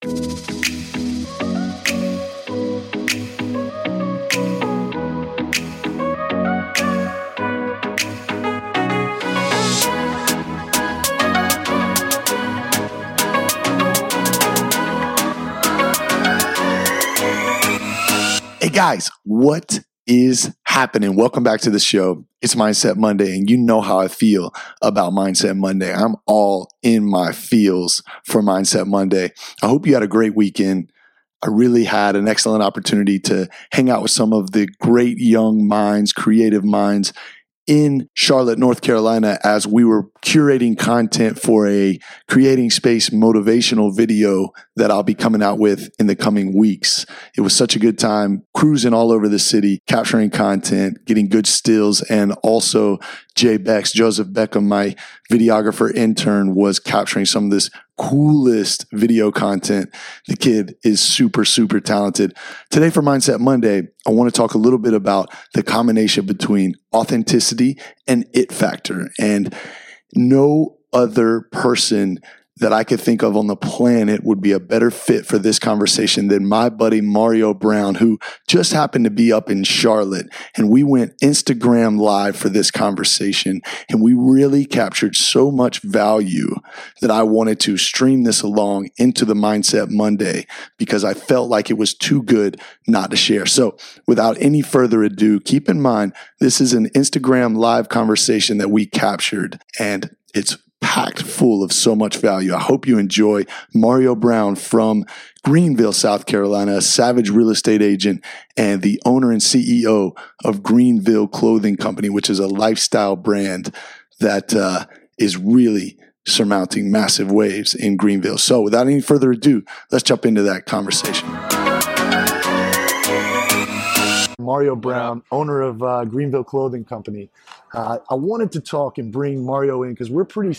Hey guys, what is happening? Welcome back to the show. It's Mindset Monday, and you know how I feel about Mindset Monday. I'm all in my feels for Mindset Monday. I hope you had a great weekend. I really had an excellent opportunity to hang out with some of the great young minds, creative minds in Charlotte, North Carolina, as we were curating content for a creating space motivational video that I'll be coming out with in the coming weeks. It was such a good time cruising all over the city, capturing content, getting good stills, and also Jay Bex, Joseph Beckham, my videographer intern, was capturing some of this coolest video content. The kid is super, super talented. Today for Mindset Monday, I want to talk a little bit about the combination between authenticity and it factor. And no other person that I could think of on the planet would be a better fit for this conversation than my buddy Mario Brown, who just happened to be up in Charlotte. And we went Instagram live for this conversation. And we really captured so much value that I wanted to stream this along into the Mindset Monday because I felt like it was too good not to share. So without any further ado, keep in mind, this is an Instagram live conversation that we captured and it's packed full of so much value. I hope you enjoy Mario Brown from Greenville, South Carolina, a savage real estate agent and the owner and CEO of Greenville Clothing Company, which is a lifestyle brand that uh, is really surmounting massive waves in Greenville. So without any further ado, let's jump into that conversation. Mario Brown, owner of uh, Greenville Clothing Company. Uh, I wanted to talk and bring Mario in because we're pretty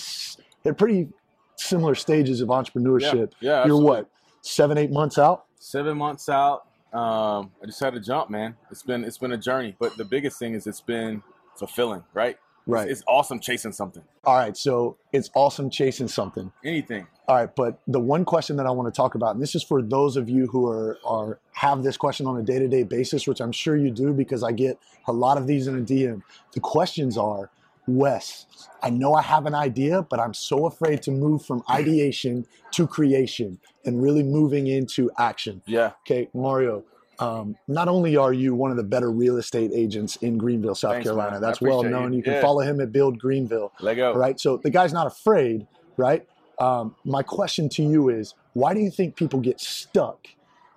at pretty similar stages of entrepreneurship. Yeah, yeah You're what seven, eight months out. Seven months out. Um, I just had to jump, man. It's been it's been a journey, but the biggest thing is it's been fulfilling, right? Right. It's, it's awesome chasing something. All right, so it's awesome chasing something. Anything. All right, but the one question that I want to talk about, and this is for those of you who are are have this question on a day to day basis, which I'm sure you do because I get a lot of these in a DM. The questions are, Wes, I know I have an idea, but I'm so afraid to move from ideation to creation and really moving into action. Yeah. Okay, Mario. Um, not only are you one of the better real estate agents in Greenville, South Thanks, Carolina, man. that's well known. you. You can Yeah. follow him at Build Greenville. Let go. All right. So the guy's not afraid, right? Um, my question to you is why do you think people get stuck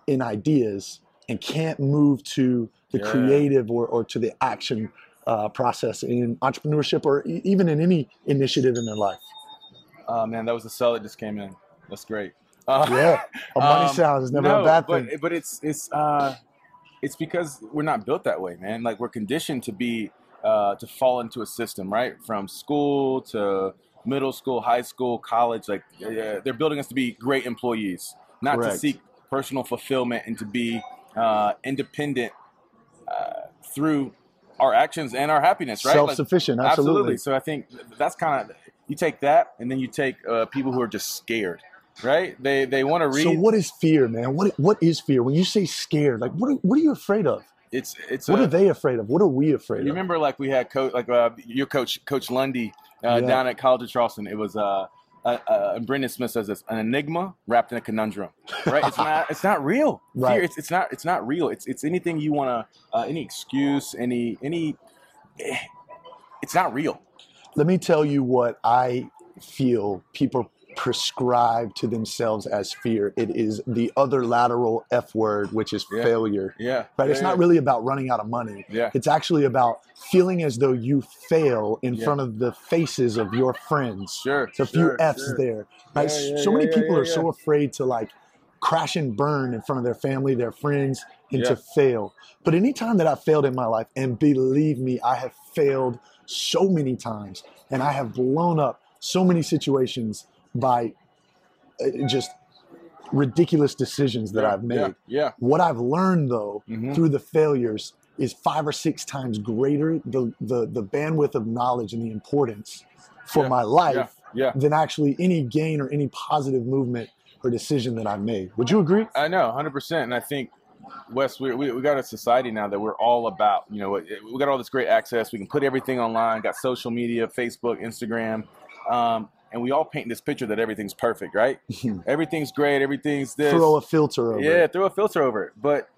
in ideas and can't move to the Yeah. creative or, or to the action uh, process in entrepreneurship or e- even in any initiative in their life? Oh man, that was the cell that just came in. That's great. Uh, Yeah. A money Um, sound is never no, a bad but, thing. But it's it's uh, it's because we're not built that way, man. Like we're conditioned to be uh, to fall into a system, right? From school to middle school, high school, college. Like uh, they're building us to be great employees, not Correct. to seek personal fulfillment and to be uh, independent uh, through our actions and our happiness, right? Self-sufficient, absolutely. So I think that's kind of you take that, and then you take uh, people who are just scared, right? They they want to read. So what is fear, man? What what is fear? When you say scared, like what are, what are you afraid of? it's it's What a- are they afraid of? What are we afraid You of? You remember, like we had coach, like uh, your coach, Coach Lundy, uh, Yeah. down at College of Charleston. It was uh, uh, uh, and Brendan Smith says this: an enigma wrapped in a conundrum. Right? It's not. It's not real. Right. Fear, it's, it's not. It's not real. It's it's anything you want to. Uh, any excuse. Any any. eh, It's not real. Let me tell you what I feel people prescribe to themselves as fear. It is the other lateral F word, which is Yeah. failure. Yeah. Right? It's Yeah, not really about running out of money. Yeah. It's actually about feeling as though you fail in front of the faces of your friends. Sure. It's a few sure, F's sure. there. Right? So many people are so afraid to like crash and burn in front of their family, their friends, and to fail. But anytime that I've failed in my life, and believe me, I have failed so many times, and I have blown up so many situations by uh, just ridiculous decisions that Yeah, I've made. Yeah. What I've learned though yeah. Mhm. through the failures is five or six times greater the the, the bandwidth of knowledge and the importance for Yeah, my life Yeah. Yeah. than actually any gain or any positive movement or decision that I made. Would you agree? I know, hundred percent, and I think Wes, we, we, we got a society now that we're all about. You know, we got all this great access. We can put everything online. Got social media, Facebook, Instagram, um, and we all paint this picture that everything's perfect, right? everything's great. Everything's this. Throw a filter over. Yeah, throw a filter over it. But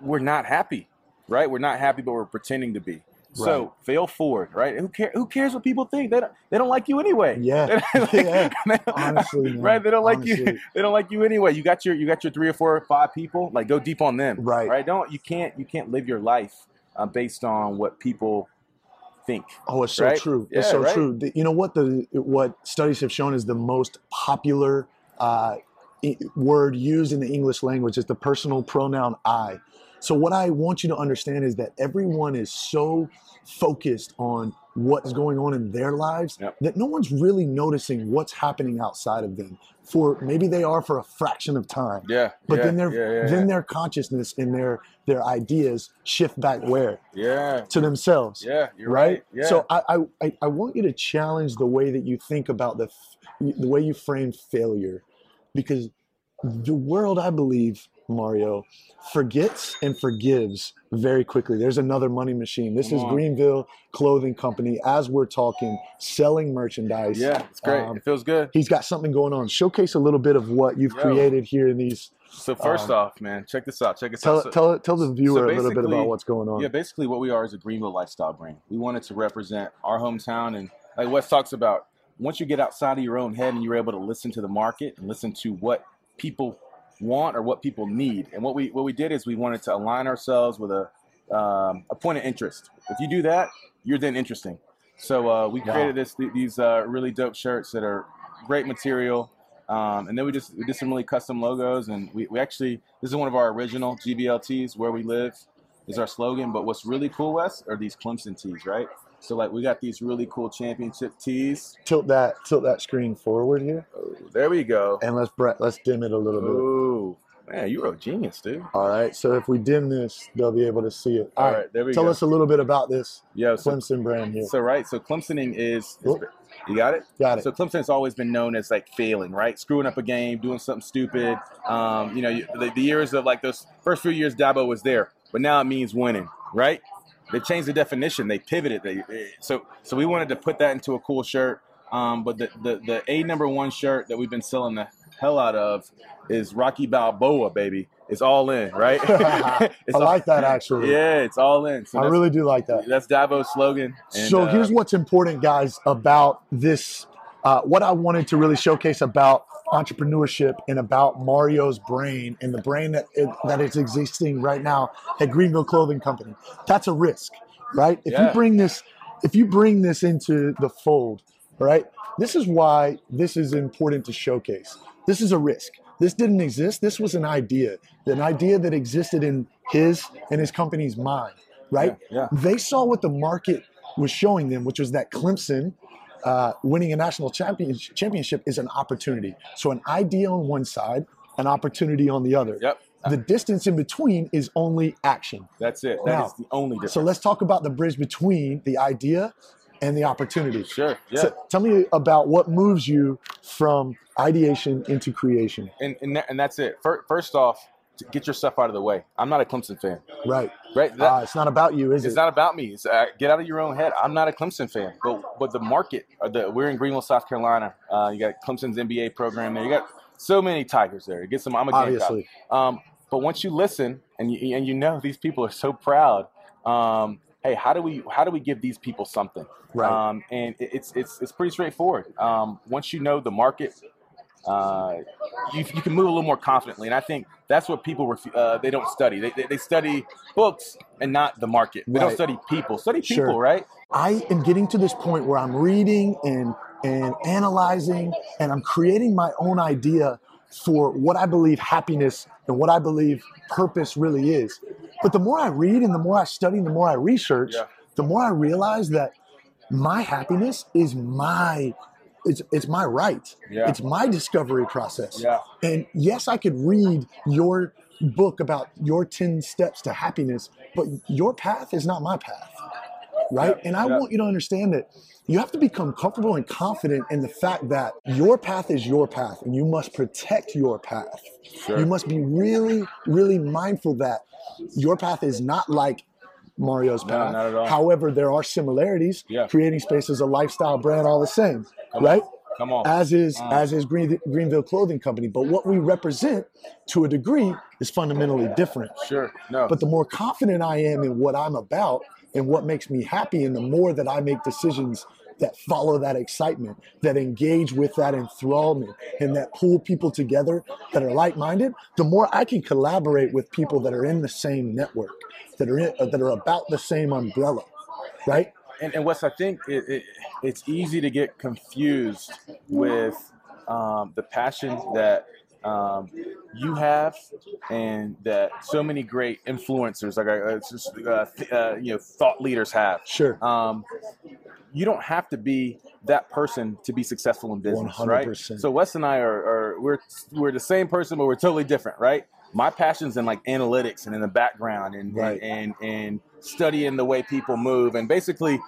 we're not happy, right? We're not happy, but we're pretending to be. So fail forward, right? Who cares? Who cares what people think? They don't. They don't like you anyway. Yeah. like, yeah. Honestly, man. right? They don't like Honestly. you. They don't like you anyway. You got your. You got your three or four or five people. Like go deep on them. Right. Right. Don't. You can't. You can't live your life uh, based on what people think. Oh, it's so right? true. Yeah, it's so right? true. You know what the what studies have shown is the most popular uh, word used in the English language is the personal pronoun I. So what I want you to understand is that everyone is so focused on what's going on in their lives Yep. that no one's really noticing what's happening outside of them. For maybe they are for a fraction of time. Yeah. But yeah, then their yeah, yeah, then their consciousness and their their ideas shift back where yeah. to themselves Yeah. You're right? right. Yeah. So I, I- I I want you to challenge the way that you think about the the way you frame failure, because the world, I believe, Mario, forgets and forgives very quickly. There's another money machine. This Come is on. Greenville Clothing Company. As we're talking, selling merchandise. yeah. It's great. Um, it feels good. He's got something going on. Showcase a little bit of what you've Yo. created here in these. So first um, off, man, check this out. Check this Tell out. So- tell tell the viewer a little bit about what's going on. Yeah, basically what we are is a Greenville lifestyle brand. We wanted to represent our hometown and like Wes talks about, once you get outside of your own head and you're able to listen to the market and listen to what people want or what people need. And what we what we did is we wanted to align ourselves with a um, a point of interest. If you do that, you're then interesting. So uh, we Wow. created this these uh, really dope shirts that are great material. Um, and then we just we did some really custom logos, and we, we actually this is one of our original GBLTs. Where we live is our slogan. But what's really cool, Wes, are these Clemson tees, right? So like we got these really cool championship tees. Tilt that tilt that screen forward here, Oh, there we go. and let's let's dim it a little bit. Ooh, man, you're a genius, dude. All right. So if we dim this, they'll be able to see it. All right, there we go. Tell go. us a little bit about this yeah, so, Clemson brand here. so right, so Clemsoning is, is you got it. Got it. So Clemson's always been known as like failing, right? Screwing up a game, doing something stupid. Um, you know, you- the, the years of like those first few years, Dabo was there, but now it means winning, right? They changed the definition. They pivoted. They, they- so so we wanted to put that into a cool shirt. Um, but the, the the A number one shirt that we've been selling the hell out of is Rocky Balboa, baby. It's all in, right? I It's all- like that actually. Yeah, it's all in. So I really do like that. that's Dabo's slogan. And, so uh, here's what's important, guys, about this. Uh, what I wanted to really showcase about entrepreneurship and about Mario's brain and the brain that it, that is existing right now at Greenville Clothing Company. That's a risk, right? If you bring this, if you bring this into the fold, right? This is why this is important to showcase. This is a risk. This didn't exist. This was an idea, an idea that existed in his and his company's mind, right? Yeah, they saw what the market was showing them, which was that Clemson uh, winning a national champion, championship is an opportunity. So an idea on one side, an opportunity on the other. Yep. The distance in between is only action. That's it. That is Now, the only difference. So let's talk about the bridge between the idea and the opportunity. Sure. Yeah. So tell me about what moves you from ideation into creation. and and, that, and that's it. First off, get your stuff out of the way. I'm not a Clemson fan, Right. right? That- Uh, it's not about you, is it's it? not about me. It's, uh, get out of your own head. I'm not a Clemson fan, but but the market. uh, The, we're in Greenville, South Carolina. Uh, you got Clemson's MBA program there. You got so many Tigers there. Get some. I'm a. Obviously. Um, but once you listen and you and you know these people are so proud. Um, hey, how do we how do we give these people something? Right. Um, and it- it's it's it's pretty straightforward. Um, once you know the market, uh, you, you can move a little more confidently. And I think that's what people refu- uh, they don't study. They, they, they study books and not the market. They don't study people. Study people, Sure. right? I am getting to this point where I'm reading and and analyzing and I'm creating my own idea for what I believe happiness and what I believe purpose really is. But the more I read and the more I study and the more I research, Yeah. the more I realize that my happiness is my it's it's my right. Yeah. It's my discovery process. Yeah. And yes, I could read your book about your 10 steps to happiness, but your path is not my path. right? Yep, And I want you to understand that you have to become comfortable and confident in the fact that your path is your path and you must protect your path. Sure. You must be really, really mindful that your path is not like Mario's No, path. all. However, there are similarities. Yeah. Creating space is a lifestyle brand, all the same, Come right? On. Come on. As is Mm. as is Green, Greenville Clothing Company. But what we represent, to a degree, is fundamentally different. sure. No. But the more confident I am in what I'm about and what makes me happy, and the more that I make decisions that follow that excitement, that engage with that enthrallment, and that pull people together that are like-minded, the more I can collaborate with people that are in the same network, that are in, uh, that are about the same umbrella, right? And, and Wes, I think it, it, it's easy to get confused with um, the passion that um, you have, and that so many great influencers, like uh, just, uh, th- uh, you know, thought leaders have. Sure. Um, you don't have to be that person to be successful in business, right? 100%. So Wes and I are, are we're we're the same person, but we're totally different, right? My passion's in like analytics and in the background and Right. and, and and studying the way people move and basically,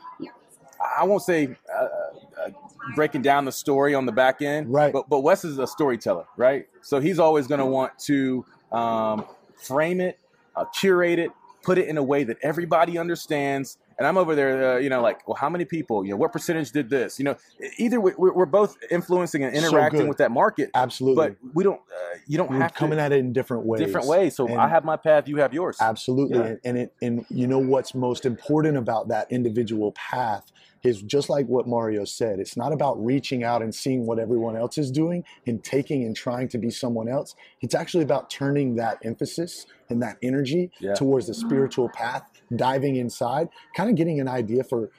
I won't say uh, uh, breaking down the story on the back end, Right. But but Wes is a storyteller, right? So he's always going to want to um, frame it, uh, curate it, put it in a way that everybody understands. And I'm over there, uh, you know, like, well, how many people? You know, what percentage did this? You know, either we- we're, we're both influencing and interacting good. with that market, Absolutely. but we don't. Uh, you don't We're have coming to at it in different ways. different ways. So And- I have my path, you have yours. Absolutely. Yeah. And, and it and you know what's most important about that individual path is just like what Mario said. It's not about reaching out and seeing what everyone else is doing and taking and trying to be someone else. It's actually about turning that emphasis and that energy Yeah. towards the spiritual path, diving inside, kind of getting an idea for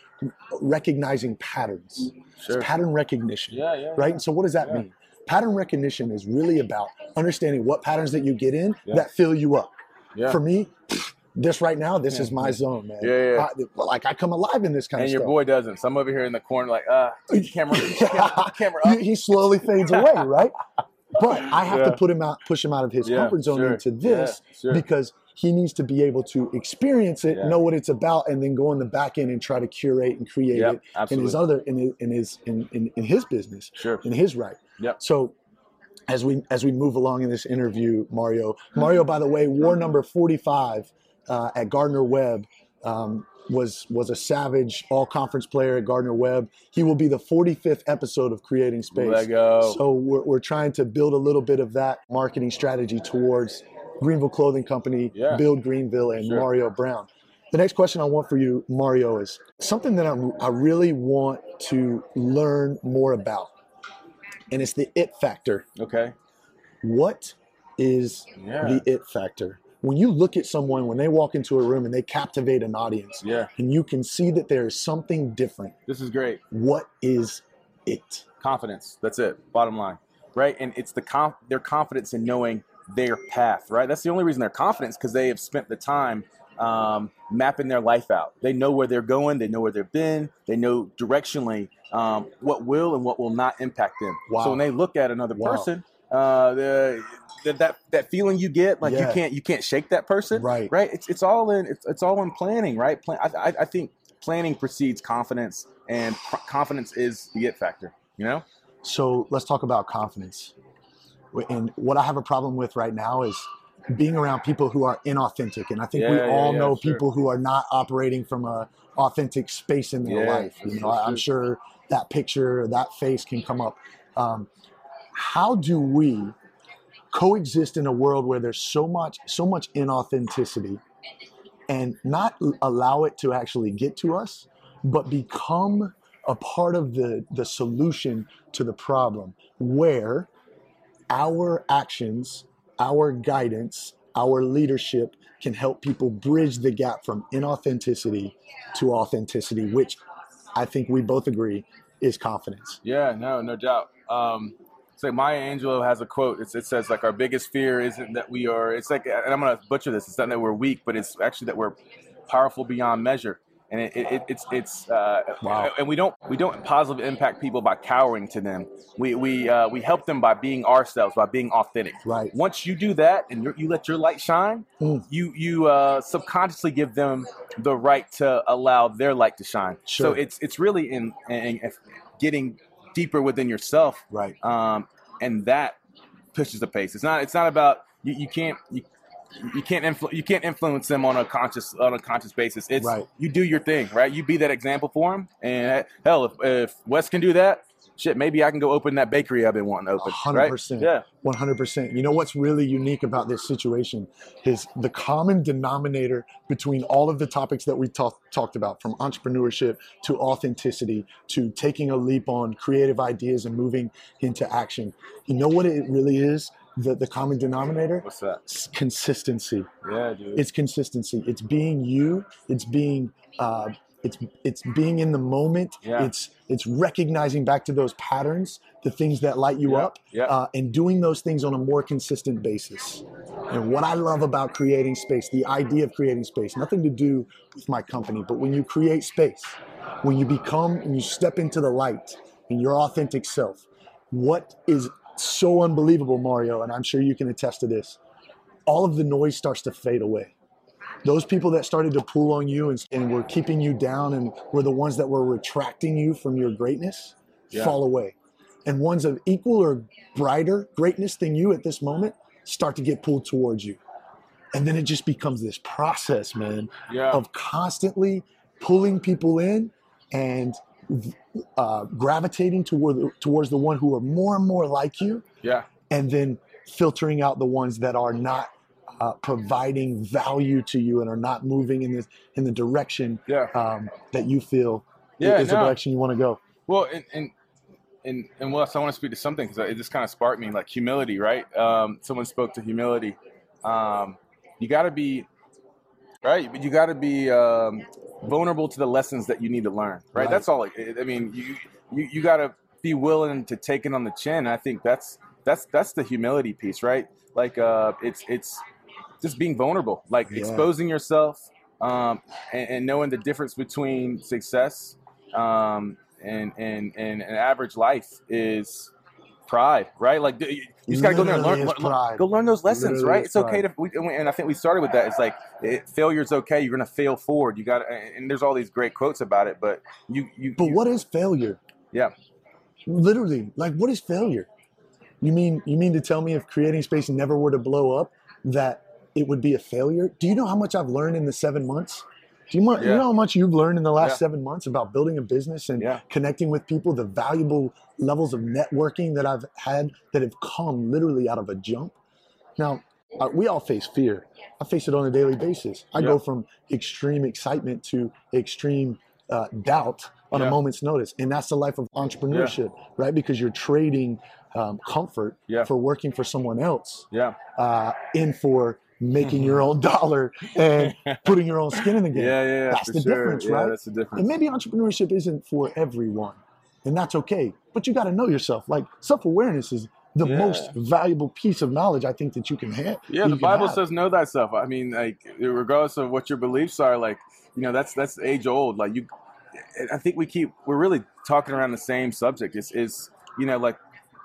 recognizing patterns. Sure. It's pattern recognition Yeah, yeah. right? And so what does that mean? Pattern recognition is really about understanding what patterns that you get in that fill you up. For me, this right now, this Yeah. is my zone, man. Yeah, yeah. I- like I come alive in this kind and of stuff. And your boy doesn't. So I'm over here in the corner, like, uh, camera, camera, camera up. he, slowly fades away, right? But I have to put him out, push him out of his Yeah, comfort zone sure. into this Yeah, sure. because he needs to be able to experience it, Yeah. know what it's about, and then go in the back end and try to curate and create Yep, it in his other in his in his in, in, in his business. Sure. in his right. Yep. So as we as we move along in this interview, Mario, Mario, by the way, wore number forty five uh, at Gardner Webb. Um, was was a savage all conference player at Gardner Webb. He will be the 45th episode of Creating Space. Let go. So we're, we're trying to build a little bit of that marketing strategy towards Greenville Clothing Company, Yeah. Build Greenville, and Sure. Mario Brown. The next question I want for you, Mario, is something that I'm, I really want to learn more about, and it's the it factor. okay. What is Yeah. the it factor? When you look at someone, when they walk into a room and they captivate an audience, Yeah. and you can see that there is something different, This is great. what is it? confidence that's it bottom line right and it's the conf- their confidence in knowing their path right that's the only reason they're confident because they have spent the time um, mapping their life out they know where they're going they know where they've been they know directionally um, what will and what will not impact them Wow. so when they look at another Wow. person uh, that, that that feeling you get like Yeah. you can't you can't shake that person Right. right it's, it's all in it's, it's all in planning right Plan, I, I, I think planning precedes confidence and confidence is the it factor you know So let's talk about confidence. And what I have a problem with right now is being around people who are inauthentic. And I think we Yeah, yeah, all yeah, know sure. people who are not operating from a authentic space in their Yeah, life. You know, I'm sure that picture, that face can come up. Um, how do we coexist in a world where there's so much, so much inauthenticity, and not allow it to actually get to us, but become a part of the, the solution to the problem where our actions, our guidance, our leadership can help people bridge the gap from inauthenticity to authenticity, which I think we both agree is confidence. Yeah, no, no doubt. Um, it's like Maya Angelou has a quote. It's, it says like our biggest fear isn't that we are. It's like, and I'm gonna butcher this. It's not that we're weak, but it's actually that we're powerful beyond measure. and it, it, it's it's uh, Wow. and we don't we don't positively impact people by cowering to them. We we uh, we help them by being ourselves, by being authentic. Right. Once you do that and you you let your light shine, Mm. you you uh, subconsciously give them the right to allow their light to shine. Sure. So it's it's really in, in, in getting deeper within yourself, Right. um, and that pushes the pace. It's not it's not about you, you can't you, you can't influ- you can't influence them on a conscious on a conscious basis. It's Right. you do your thing, right? You be that example for them, and hell, if, if Wes can do that, shit, maybe I can go open that bakery I've been wanting to open. hundred right? percent. Yeah, 100%. You know what's really unique about this situation is the common denominator between all of the topics that we talk, talked about, from entrepreneurship to authenticity to taking a leap on creative ideas and moving into action. You know what it really is? The, the common denominator? what's that? It's consistency. Yeah, dude. It's consistency. It's being you. It's being uh, it's it's being in the moment. Yeah. It's it's recognizing back to those patterns, the things that light you Yeah, up, yeah. uh, and doing those things on a more consistent basis. And what I love about creating space, the idea of creating space, nothing to do with my company, but when you create space, when you become and you step into the light and your authentic self, what is so unbelievable, Mario, and I'm sure you can attest to this, all of the noise starts to fade away. Those people that started to pull on you and, and were keeping you down and were the ones that were retracting you from your greatness Yeah. fall away. And ones of equal or brighter greatness than you at this moment start to get pulled towards you. And then it just becomes this process, man, yeah, of constantly pulling people in and uh, gravitating toward the, towards the one who are more and more like you yeah, and then filtering out the ones that are not uh, providing value to you and are not moving in this in the direction yeah. um, that you feel Yeah, is the direction you want to go. Well, and and and, and Wes, I want to speak to something because it just kind of sparked me, like humility, right? Um, someone spoke to humility. Um, you got to be right. But you got to be um, vulnerable to the lessons that you need to learn, right? Right. That's all. It, I mean, you you, you got to be willing to take it on the chin. I think that's that's that's the humility piece, right? Like uh, it's it's just being vulnerable, like Yeah. exposing yourself um, and, and knowing the difference between success um, and, and and an average life is pride, right? Like you just gotta go there and learn, learn- go learn those lessons, Literally right? It's okay to, we, and I think we started with that. It's like it, failure's okay. You're gonna fail forward. You got, and there's all these great quotes about it, but you, you, But you- what is failure? Yeah. Literally, like what is failure? You mean you mean to tell me if creating space never were to blow up, that it would be a failure? Do you know how much I've learned in the seven months? Do you, mo- you know how much you've learned in the last Yeah. seven months about building a business and Yeah. connecting with people, the valuable levels of networking that I've had that have come literally out of a jump? Now, uh, we all face fear. I face it on a daily basis. I Yeah. go from extreme excitement to extreme uh, doubt on Yeah. a moment's notice. And that's the life of entrepreneurship, right? Because you're trading um, comfort Yeah. for working for someone else yeah, uh, in for making your own dollar and putting your own skin in the game. yeah, yeah, That's for the sure. difference, yeah, right? That's the difference. And maybe entrepreneurship isn't for everyone, and that's okay. But you got to know yourself. Like self awareness is the Yeah. most valuable piece of knowledge I think that you can have. Yeah, the Bible have. says know thyself. I mean, like regardless of what your beliefs are, like you know, that's that's age old. Like you, I think we keep we're really talking around the same subject. Is is you know like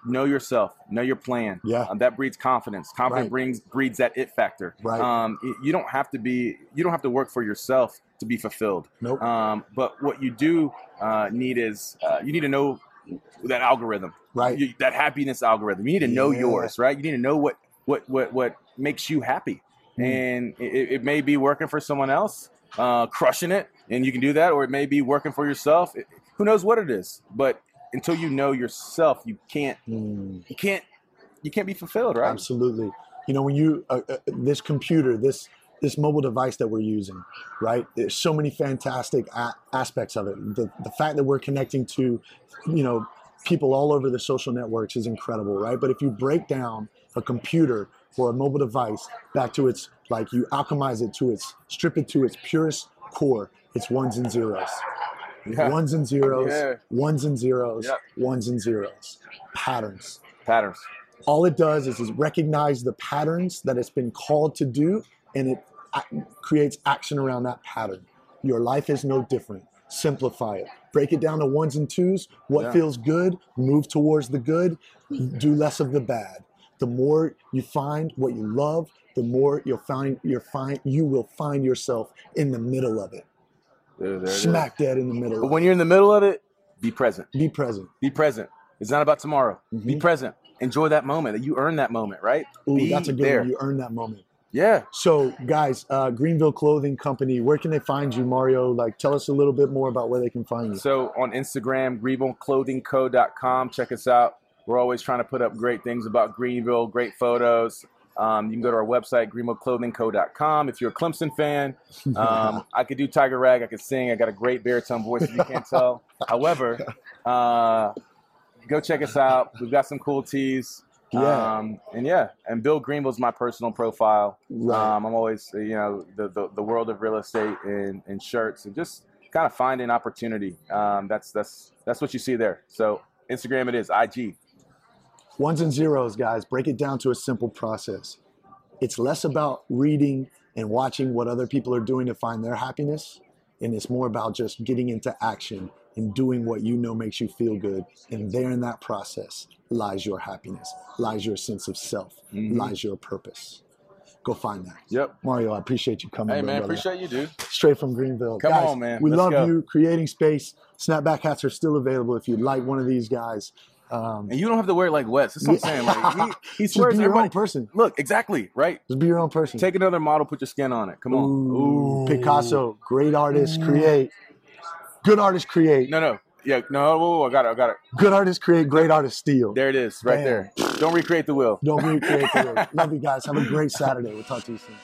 know yourself, know your plan. Yeah. Um, that breeds confidence. Confidence Right. brings breeds that it factor. Right. Um, you don't have to be you don't have to work for yourself to be fulfilled. Nope. Um, but what you do uh, need is uh, you need to know that algorithm right. you, that happiness algorithm. You need to know Yeah. yours, right? You need to know what what what what makes you happy, Mm. and it, it may be working for someone else, uh, crushing it, and you can do that, or it may be working for yourself. It- who knows what it is? But until you know yourself, you can't Mm. you can't you can't be fulfilled, right? Absolutely. You know, when you uh, uh, this computer, this this mobile device that we're using, right? There's so many fantastic a- aspects of it. The the fact that we're connecting to, you know, people all over the social networks is incredible, right? But if you break down a computer or a mobile device back to its like you alchemize it to its strip it to its purest core, it's ones and zeros. Yeah. Ones and zeros, Yeah. ones and zeros, Yep. ones and zeros. Patterns Patterns. all it does is, is recognize the patterns that it's been called to do and it creates action around that pattern Your life is no different. Simplify it. Break it down to ones and twos. What Yeah. feels good, move towards the good. Do less of the bad. The more you find what you love, the more you'll find you're find you will find yourself in the middle of it. There- there. Smack dead in the middle. But when you're in the middle of it, be present. Be present. Be present. It's not about tomorrow. Be Mhm. present. Enjoy that moment. That You earn that moment, right? Ooh, be that's a good there. one. You earn that moment. Yeah. So, guys, uh, Greenville Clothing Company, where can they find you, Mario? Like, tell us a little bit more about where they can find you. So on Instagram, greenvilleclothingco.com. Check us out. We're always trying to put up great things about Greenville, great photos. Um, you can go to our website, greenvilleclothingco.com. If you're a Clemson fan, um, I could do Tiger Rag. I could sing. I got a great baritone voice, if you can't tell. However, uh, go check us out. We've got some cool tees. Yeah. Um, and yeah, and Build Greenville's my personal profile. Right. Um, I'm always, you know, the, the, the world of real estate and, and shirts and just kind of finding opportunity. Um, that's that's that's what you see there. So Instagram it is IG. Ones and zeros, guys, break it down to a simple process. It's less about reading and watching what other people are doing to find their happiness, and it's more about just getting into action and doing what you know makes you feel good. And there in that process lies your happiness, lies your sense of self, Mhm. lies your purpose. Go find that. Yep. Mario, I appreciate you coming. Hey man, brother. appreciate you, dude. straight from Greenville. Come guys, on, man. We Let's love go. you. Creating space. Snapback hats are still available if you'd like one of these guys. Um, And you don't have to wear it like Wes. That's what I'm saying. Like he, he just swears be your own person. Look, exactly right. Just be your own person. Take another model, put your skin on it. Come on. Ooh, Picasso, great artist, create. Good artist, create. No, no. Yeah, no. Whoa, whoa, I got it. I got it. Good artist create. Great artist steal. There it is, right Bam. there. Don't recreate the wheel. Don't recreate the word. Love you guys. Have a great Saturday. We'll talk to you soon.